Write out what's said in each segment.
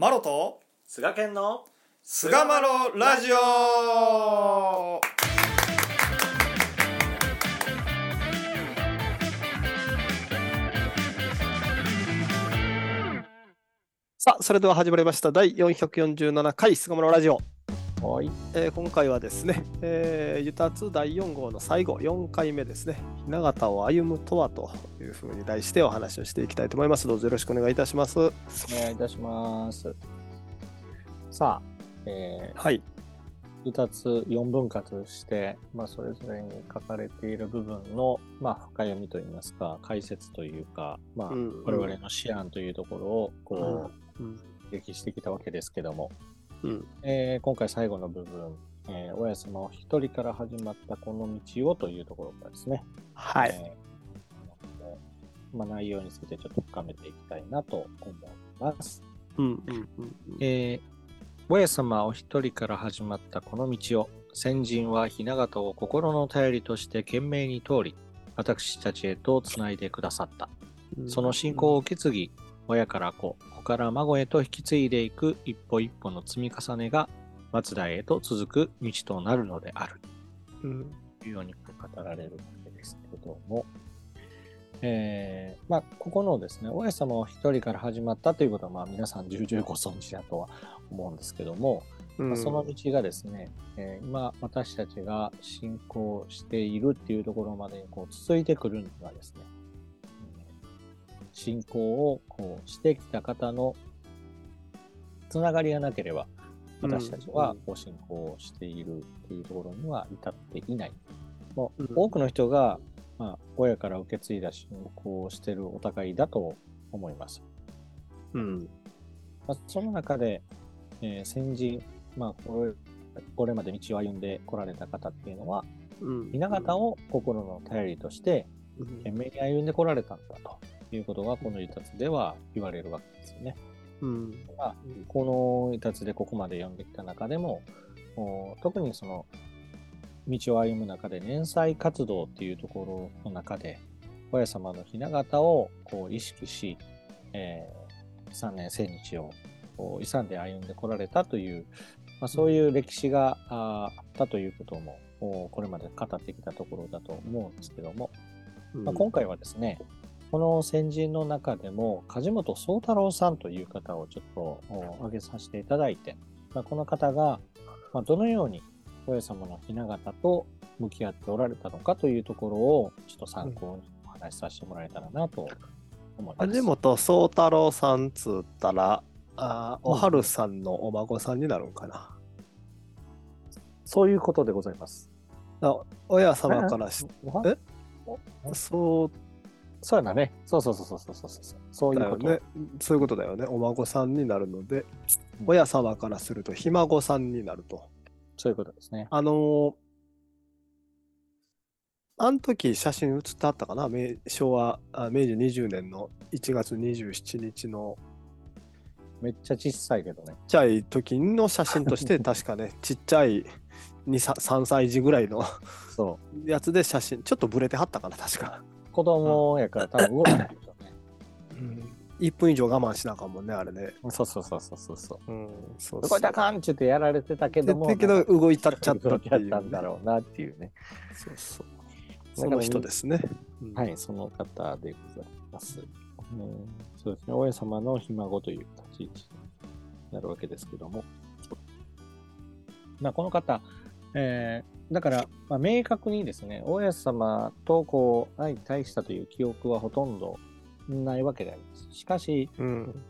マロと菅健の菅マロラジオ。さあそれでは始まりました。第447回菅マロラジオ、はい。えー今回はですね、えー、ユタツ第4号の最後4回目ですね。雛形を歩むとはというふうに題してお話をしていきたいと思います。どうぞよろしくお願いいたします。お願いいたします。さあ、えはい。ー、2つ4分割して、まあ、それぞれに書かれている部分の、まあ、深読みといいますか解説というか、まあうん我々の思案というところをこうんう歴してきたわけですけども、うん。えー今回最後の部分、えー親様お一人から始まったこの道をというところからですね、はい、えーまあ、内容についてちょっと深めていきたいなと思います。うんうんうん。うんえー、親様お一人から始まったこの道を、先人は雛形を心の頼りとして懸命に通り、私たちへとつないでくださった。その信仰を受け継ぎ、親から子、子から孫へと引き継いでいく一歩一歩の積み重ねが、末代へと続く道となるのである。うん。というように語られるわけですけども、えーまあ、ここのですね、大家様お一人から始まったということは、まあ、皆さん重々ご存知だとは思うんですけども、まあ、その道がですね、えー今私たちが信仰しているっていうところまでにこう続いてくるにはですね、うん信仰をこうしてきた方のつながりがなければ、私たちはこう信仰をしているっていうところには至っていない。もううん。多くの人が、まあ、親から受け継いだ信仰をしているお互いだと思います。うん。まあ、その中で、えー先人、まあこれ、これまで道を歩んでこられた方っていうのは、うん。雛形を心の頼りとして、懸命に歩んでこられたんだということが、この一達では言われるわけですよね。うん。まあ、この一達でここまで読んできた中でも、お特にその、道を歩む中で年祭活動っていうところの中で、親様の雛形をこう意識し、えー、3年千日を勇んで歩んでこられたという、まあ、そういう歴史がああったということも、おこれまで語ってきたところだと思うんですけども、まあ、今回はですね、この先人の中でも梶本宗太郎さんという方をちょっとお挙げさせていただいて、まあ、この方が、まあ、どのように親様の雛形と向き合っておられたのかというところをちょっと参考にお話しさせてもらえたらなと思います。梶本宗太郎さんつったら、あーおはるさんのお孫さんになるんかな。そういうことでございます。あ親様からし、え？おそうそうやなね。そうそうそうそうそうそうそう。そういうこと。だよね。そういうことだよね。お孫さんになるので、うん親様からするとひ孫さんになると。そういうことですね。あのーあの時写真写ってあったかな？明昭和あ明治20年の1月27日のめっちゃ小さいけどね。ちっちゃい時の写真として 確かねちっちゃい2 3歳児ぐらいのそう。やつで写真ちょっとブレてはったかな確か、子供やから多分動いてるでしょうね。うん、1分以上我慢しなあかんもんねあれねそうそうそうそうそうそう。うんそう動いたらあかんって言ってやられてたけども。だけど動いたっちゃったっっていう、たんだろうなっていうね。そうそうその人ですね、うんはい、その方でございます。うん、そうですね、親様のひ孫という立ち位置になるわけですけども。まあ、この方、えーだから、まあ、明確にですね、大家様とこう相対したという記憶はほとんどないわけであります。しかし、うん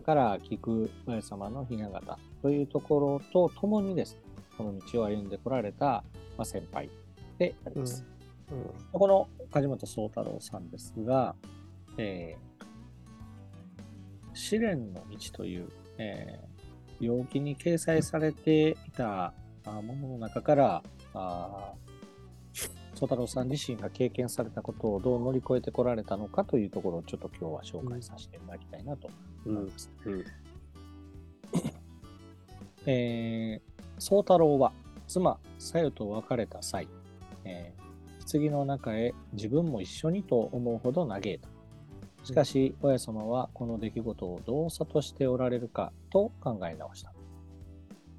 から聞く親様の雛形というところとともにですね、この道を歩んでこられた、まあ、先輩であります。この梶本宗太郎さんですが、えー試練の道という、えー陽気に掲載されていたあものの中から、あ宗太郎さん自身が経験されたことをどう乗り越えてこられたのかというところをちょっと今日は紹介させていただきたいなと思います。うんえー宗太郎は妻、さよと別れた際、えー棺の中へ自分も一緒にと思うほど嘆いた。しかし、親様はこの出来事をどう諭しておられるかと考え直した。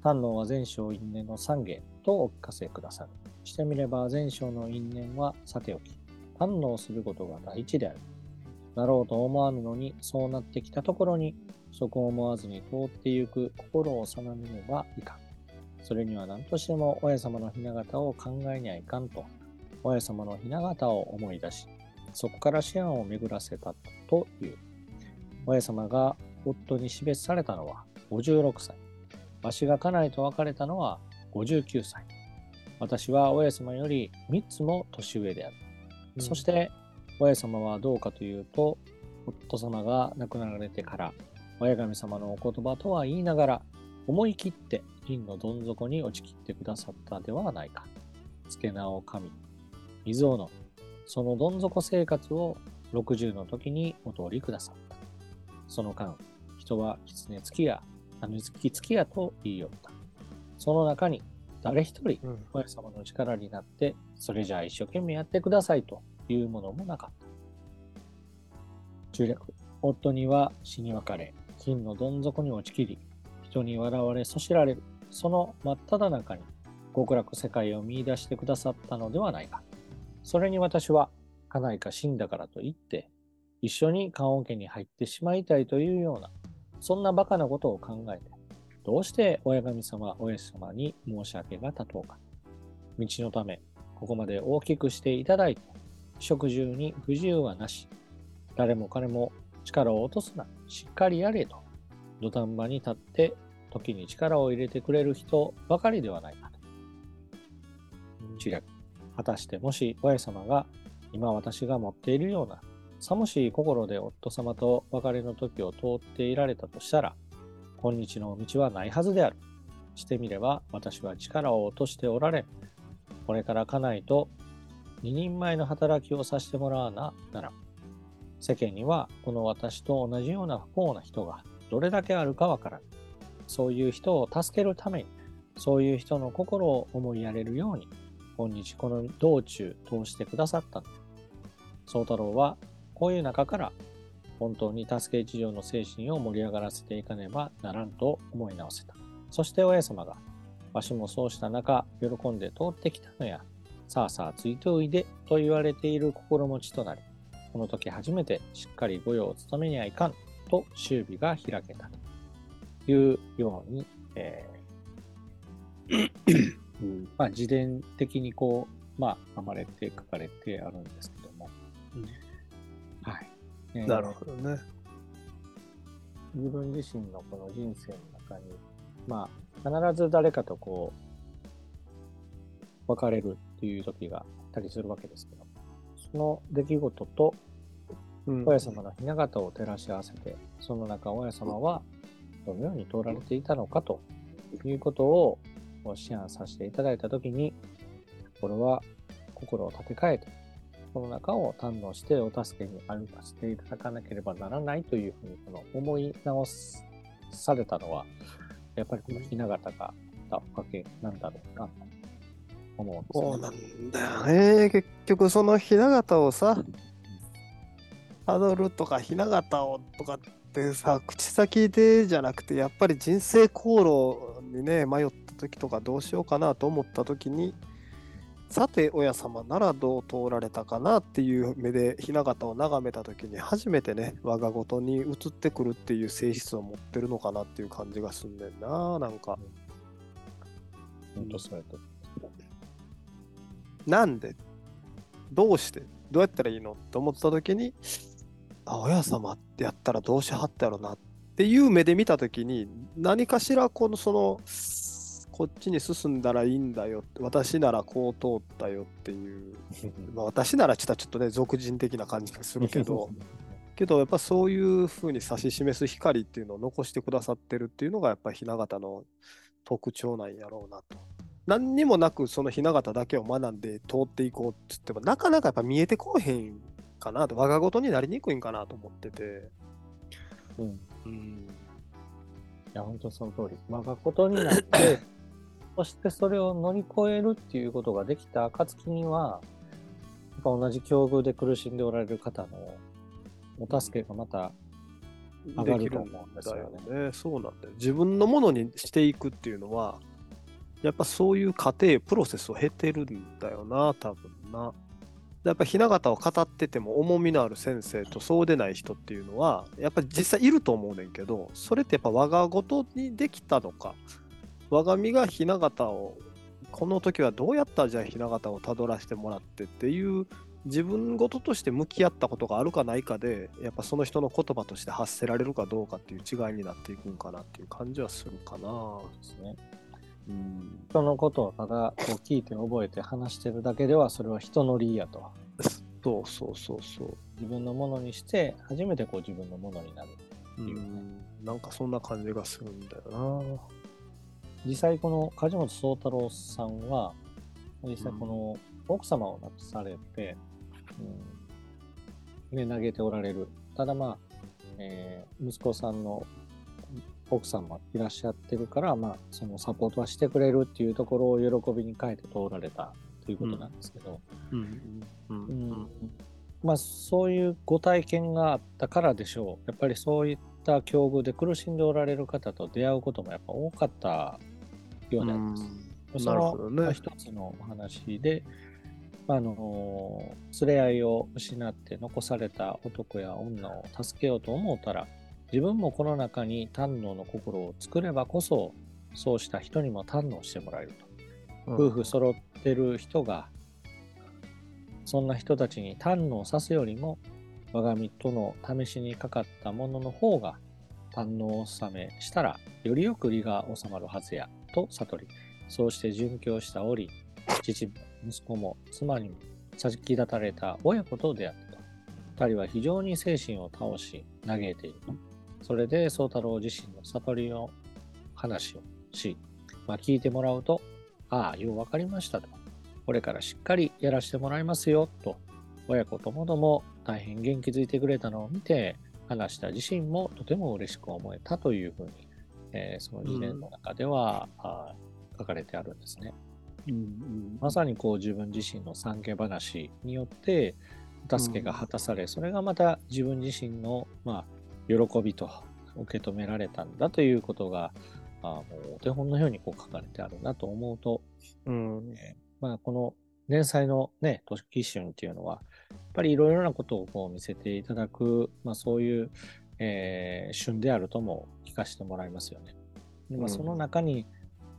丹能は前章因縁の三芸とお聞かせくださる。してみれば前章の因縁はさておき、堪能することが第一である。なろうと思わぬのに、そうなってきたところに、そこを思わずに通ってゆく心を定めねばいかん。それには何としても親様の雛形を考えにゃいかんと、親様の雛形を思い出し、そこから思案を巡らせたという。親様が夫に死別されたのは56歳。わしが家内と別れたのは59歳。私は親様より3つも年上である。うん、そして、親様はどうかというと、夫様が亡くなられてから、親神様のお言葉とは言いながら、思い切って銀のどん底に落ちきってくださったではないか。付け名を神、水を飲む。そのどん底生活を60の時にお通りくださった。その間、人は狐つきや、種付きやと言いよった。その中に誰一人、親様の力になって、それじゃあ一生懸命やってくださいというものもなかった。中略。夫には死に別れ、金のどん底に落ちきり、人に笑われそしられる、その真っ只中に極楽世界を見出してくださったのではないか。それに私は、家内か死んだからと言って、一緒に棺桶に入ってしまいたいというような、そんな馬鹿なことを考えて、どうして親神様、親様に申し訳が立とうか。道のため、ここまで大きくしていただいて、食住に不自由はなし、誰も彼も力を落とすな、しっかりやれと、土壇場に立って時に力を入れてくれる人ばかりではないかと。知略。果たしてもし親様が今私が持っているような寒しい心で夫様と別れの時を通っていられたとしたら、今日の道はないはずである。してみれば私は力を落としておられ。これから家内と二人前の働きをさせてもらわななら、世間にはこの私と同じような不幸な人がどれだけあるかわからん。そういう人を助けるために、そういう人の心を思いやれるように、今日この道中通してくださった。宗太郎はこういう中から本当に助け一条の精神を盛り上がらせていかねばならんと思い直せた。そして親様が、わしもそうした中、喜んで通ってきたのや、さあさあついておいでと言われている心持ちとなり、この時初めてしっかり御用を務めにはいかんと終尾が開けたというように、えー まあ、自伝的にこう、まあ、編まれて書かれてあるんですけども、うん、はい。えー、なるほどね。自分自身のこの人生の中に、まあ、必ず誰かとこう、別れるっていう時があったりするわけですけど、その出来事と、親様の雛形を照らし合わせて、その中、親様はどのように通られていたのかということを思案させていただいたときに、これは心を立て替えて、その中を堪能してお助けに歩かせていただかなければならないというふうにこの思い直されたのは、やっぱりこの雛形があったおかげなんだろうなと思うんですそうなんだよね。結局その雛形をさ、たどるとか雛形をとかってさ、口先でじゃなくて、やっぱり人生航路にね、迷った時とかどうしようかなと思った時に、さて親様ならどう通られたかなっていう目で雛形を眺めた時に初めてね我が事に移ってくるっていう性質を持ってるのかなっていう感じがすんねんななんか。本当そうやと。なんで？どうして？どうやったらいいのって思った時にあ親様ってやったらどうしはったやろなっていう目で見た時に何かしらこのそのこっちに進んだらいいんだよ私ならこう通ったよっていう まあ私ならちょっとね俗人的な感じがするけど けどやっぱそういうふうに指し示す光っていうのを残してくださってるっていうのがやっぱり雛形の特徴なんやろうなと。何にもなくその雛形だけを学んで通っていこうっつってもなかなかやっぱ見えてこうへんかなと我が事になりにくいんかなと思ってて。うん。うん、いや本当その通り。我が事になって そしてそれを乗り越えるっていうことができた暁には、やっぱ同じ境遇で苦しんでおられる方のお助けがまた上がると思うんですよね。よね。そうなんだよ。自分のものにしていくっていうのは、やっぱそういう過程、プロセスを経てるんだよな、多分な。やっぱ雛形を語ってても重みのある先生とそうでない人っていうのはやっぱ実際いると思うねんけどそれってやっぱ我が事にできたのか我が身が雛形をこの時はどうやったらじゃあ雛形をたどらせてもらってっていう自分事として向き合ったことがあるかないかでやっぱその人の言葉として発せられるかどうかっていう違いになっていくんかなっていう感じはするかな。ですね。うん、人のことをただこう聞いて覚えて話してるだけではそれは人の理やと。そうそうそうそう。自分のものにして初めてこう自分のものになる。うん、なんかそんな感じがするんだよな。実際この梶本宗太郎さんは実際この奥様を亡くされて、うん。ね、投げておられる。ただまあ、えー息子さんの奥さんもいらっしゃってるから、まあ、そのサポートはしてくれるっていうところを喜びに変えて通られたということなんですけど、うん。うん。うん。まあそういうご体験があったからでしょう。やっぱりそういった境遇で苦しんでおられる方と出会うこともやっぱ多かったようなんです。うんそなるほどねのまあ一つのお話で、まああの連れ合いを失って残された男や女を助けようと思うたら自分もこの中に堪能の心を作ればこそそうした人にも堪能してもらえると。夫婦揃ってる人がそんな人たちに堪能さすよりも我が身との試しにかかったものの方が堪能納めしたらよりよく利が収まるはずやと悟り。そうして殉教した折父も息子も妻にも先立たれた親子と出会った。二人は非常に精神を倒し嘆いている。それで宗太郎自身の悟りの話をし、まあ、聞いてもらうとああ、よう分かりましたと。これからしっかりやらせてもらいますよと、親子ともども大変元気づいてくれたのを見て、話した自身もとても嬉しく思えたというふうに、えーその理念の中では、あー書かれてあるんですね。うんうんまさにこう自分自身の産家話によって、助けが果たされ、それがまた自分自身の、まあ、喜びと受け止められたんだということが、あーもうお手本のようにこう書かれてあるなと思うと、うん。まあ、この連載のね、時春っていうのは、やっぱりいろいろなことをこう見せていただく、まあ、そういう、えー旬であるとも聞かせてもらいますよね。でまあ、うんその中に、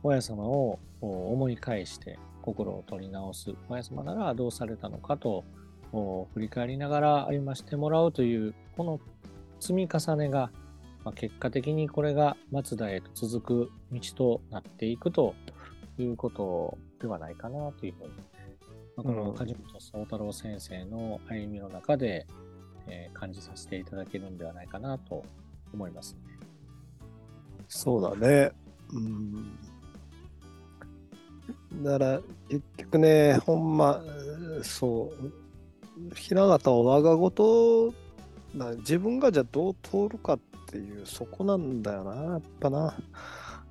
親様を思い返して心を取り直す、親様ならどうされたのかと振り返りながら歩ましてもらうという、この積み重ねが、まあ、結果的にこれが松田へと続く道となっていくということではないかなというふうに、まあ、このうん梶本宗太郎先生の歩みの中で、えー感じさせていただけるんではないかなと思いますね。そうだね。うん。だから、結局ね、ほんま、そう、雛形を我が事な、自分がじゃあどう通るかっていう、そこなんだよな、やっぱな。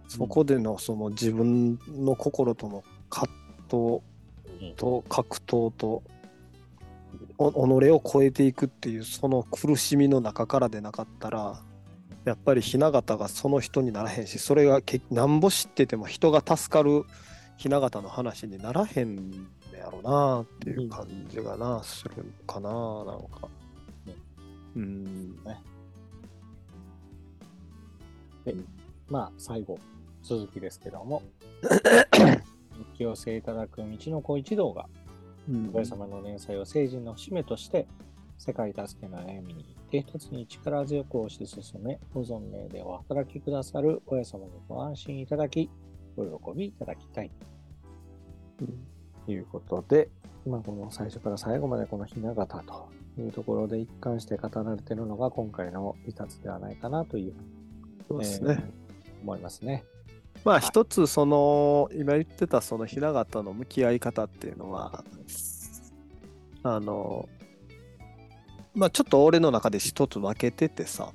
そこでの、その自分の心との葛藤と格闘と、お己を超えていくっていう、その苦しみの中からでなかったら、やっぱり雛形がその人にならへんしそれがけなんぼ知ってても人が助かる雛形の話にならへんねやろなっていう感じがな、するかななんか。うん。まあ、最後、続きですけども、日記を寄せいただく道の小一同が、うん親様の連載を成人の節目として、世界助けの歩みに一つに力強く推し進め、ご存命でお働きくださる親様にご安心いただき、お喜びいただきたい。ということで、まあ、この最初から最後までこの雛形というところで一貫して語られているのが今回の一冊ではないかなという、そうですね、えー思いますね。まあ一つその今言ってたその雛形の向き合い方っていうのはあのまあちょっと俺の中で一つ分けててさ。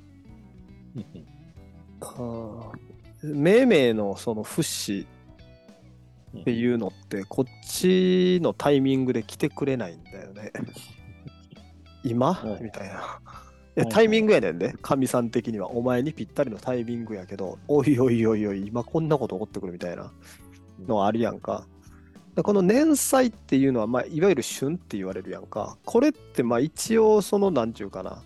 命名のその不死っていうのってこっちのタイミングで来てくれないんだよね。今？うんみたいな。やはいタイミングやねんで、かみさん的には。お前にぴったりのタイミングやけど、おいおいおいおい、今こんなこと起こってくるみたいなのはあるやんか。でこの年祭っていうのは、まあ、いわゆる旬って言われるやんか。これって、まあ一応、その、なんちゅうかな。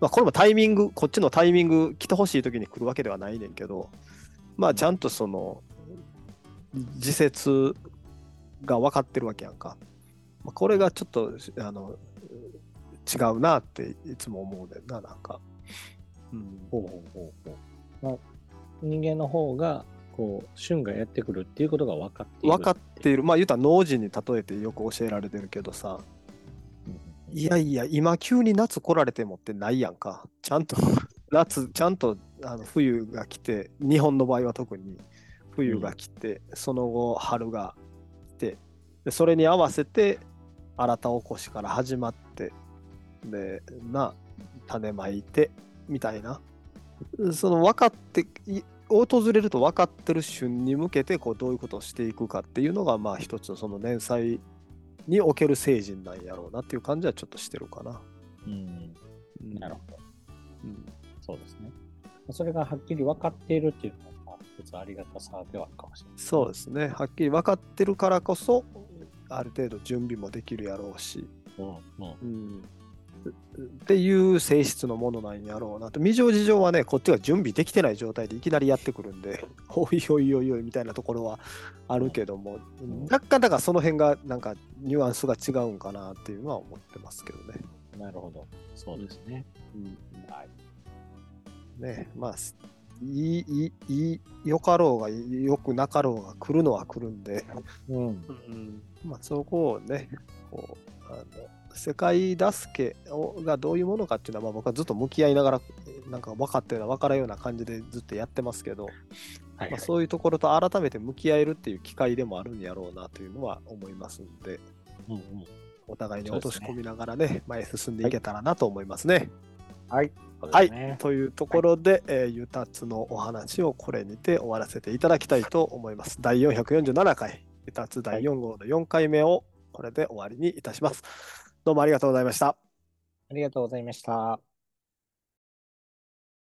まあ、これもタイミング、こっちのタイミング、来てほしい時に来るわけではないねんけど、まあ、ちゃんとその、時節が分かってるわけやんか。まあ、これがちょっと、あの、違うなっていつも思うねんな、なんか。うん、ほうほうほうほう。まあ、人間の方が、こう、旬がやってくるっていうことが分かっている。分かっている。まあ言うたら農事に例えてよく教えられてるけどさ、うんいやいや、今急に夏来られてもってないやんか。ちゃんと 夏、ちゃんとあの冬が来て、日本の場合は特に冬が来て、その後春が来て、でそれに合わせて新たおこしから始まって、で、な、種まいて、みたいな。その分かって、い訪れると分かってる旬に向けてこうどういうことをしていくかっていうのがまあ一つのその年祭における成人なんやろうなっていう感じはちょっとしてるかな。うん。うんなるほど。うんそうですね。それがはっきり分かっているっていうのも、まあ、一つありがたさではあるかもしれない。そうですね。はっきり分かってるからこそある程度準備もできるやろうし、うん。うん。うん、っていう性質のものなんやろうなと。未情事情はね、こっちが準備できてない状態でいきなりやってくるんで、おいおいおいおいみたいなところはあるけども、ん若干だからその辺がなんかニュアンスが違うんかなっていうのは思ってますけどね。なるほど。そうですね。うんはい。ねまあ、すいい、いい、いい、よかろうが、よくなかろうが来るのは来るんで、うん。まあ、そこをね、こう、あの、世界助けをがどういうものかっていうのは、まあ、僕はずっと向き合いながら、なんか分かったような分からんような感じでずっとやってますけど、はい、まあ、そういうところと改めて向き合えるっていう機会でもあるんやろうなというのは思いますんで、うんうん。お互いに落とし込みながらね、前へ進んでいけたらなと思いますね。はい。はいね。というところで、えーゆたつのお話をこれにて終わらせていただきたいと思います。第447回、ゆたつ第4号の4回目をこれで終わりにいたします。どうもありがとうございました。ありがとうございました。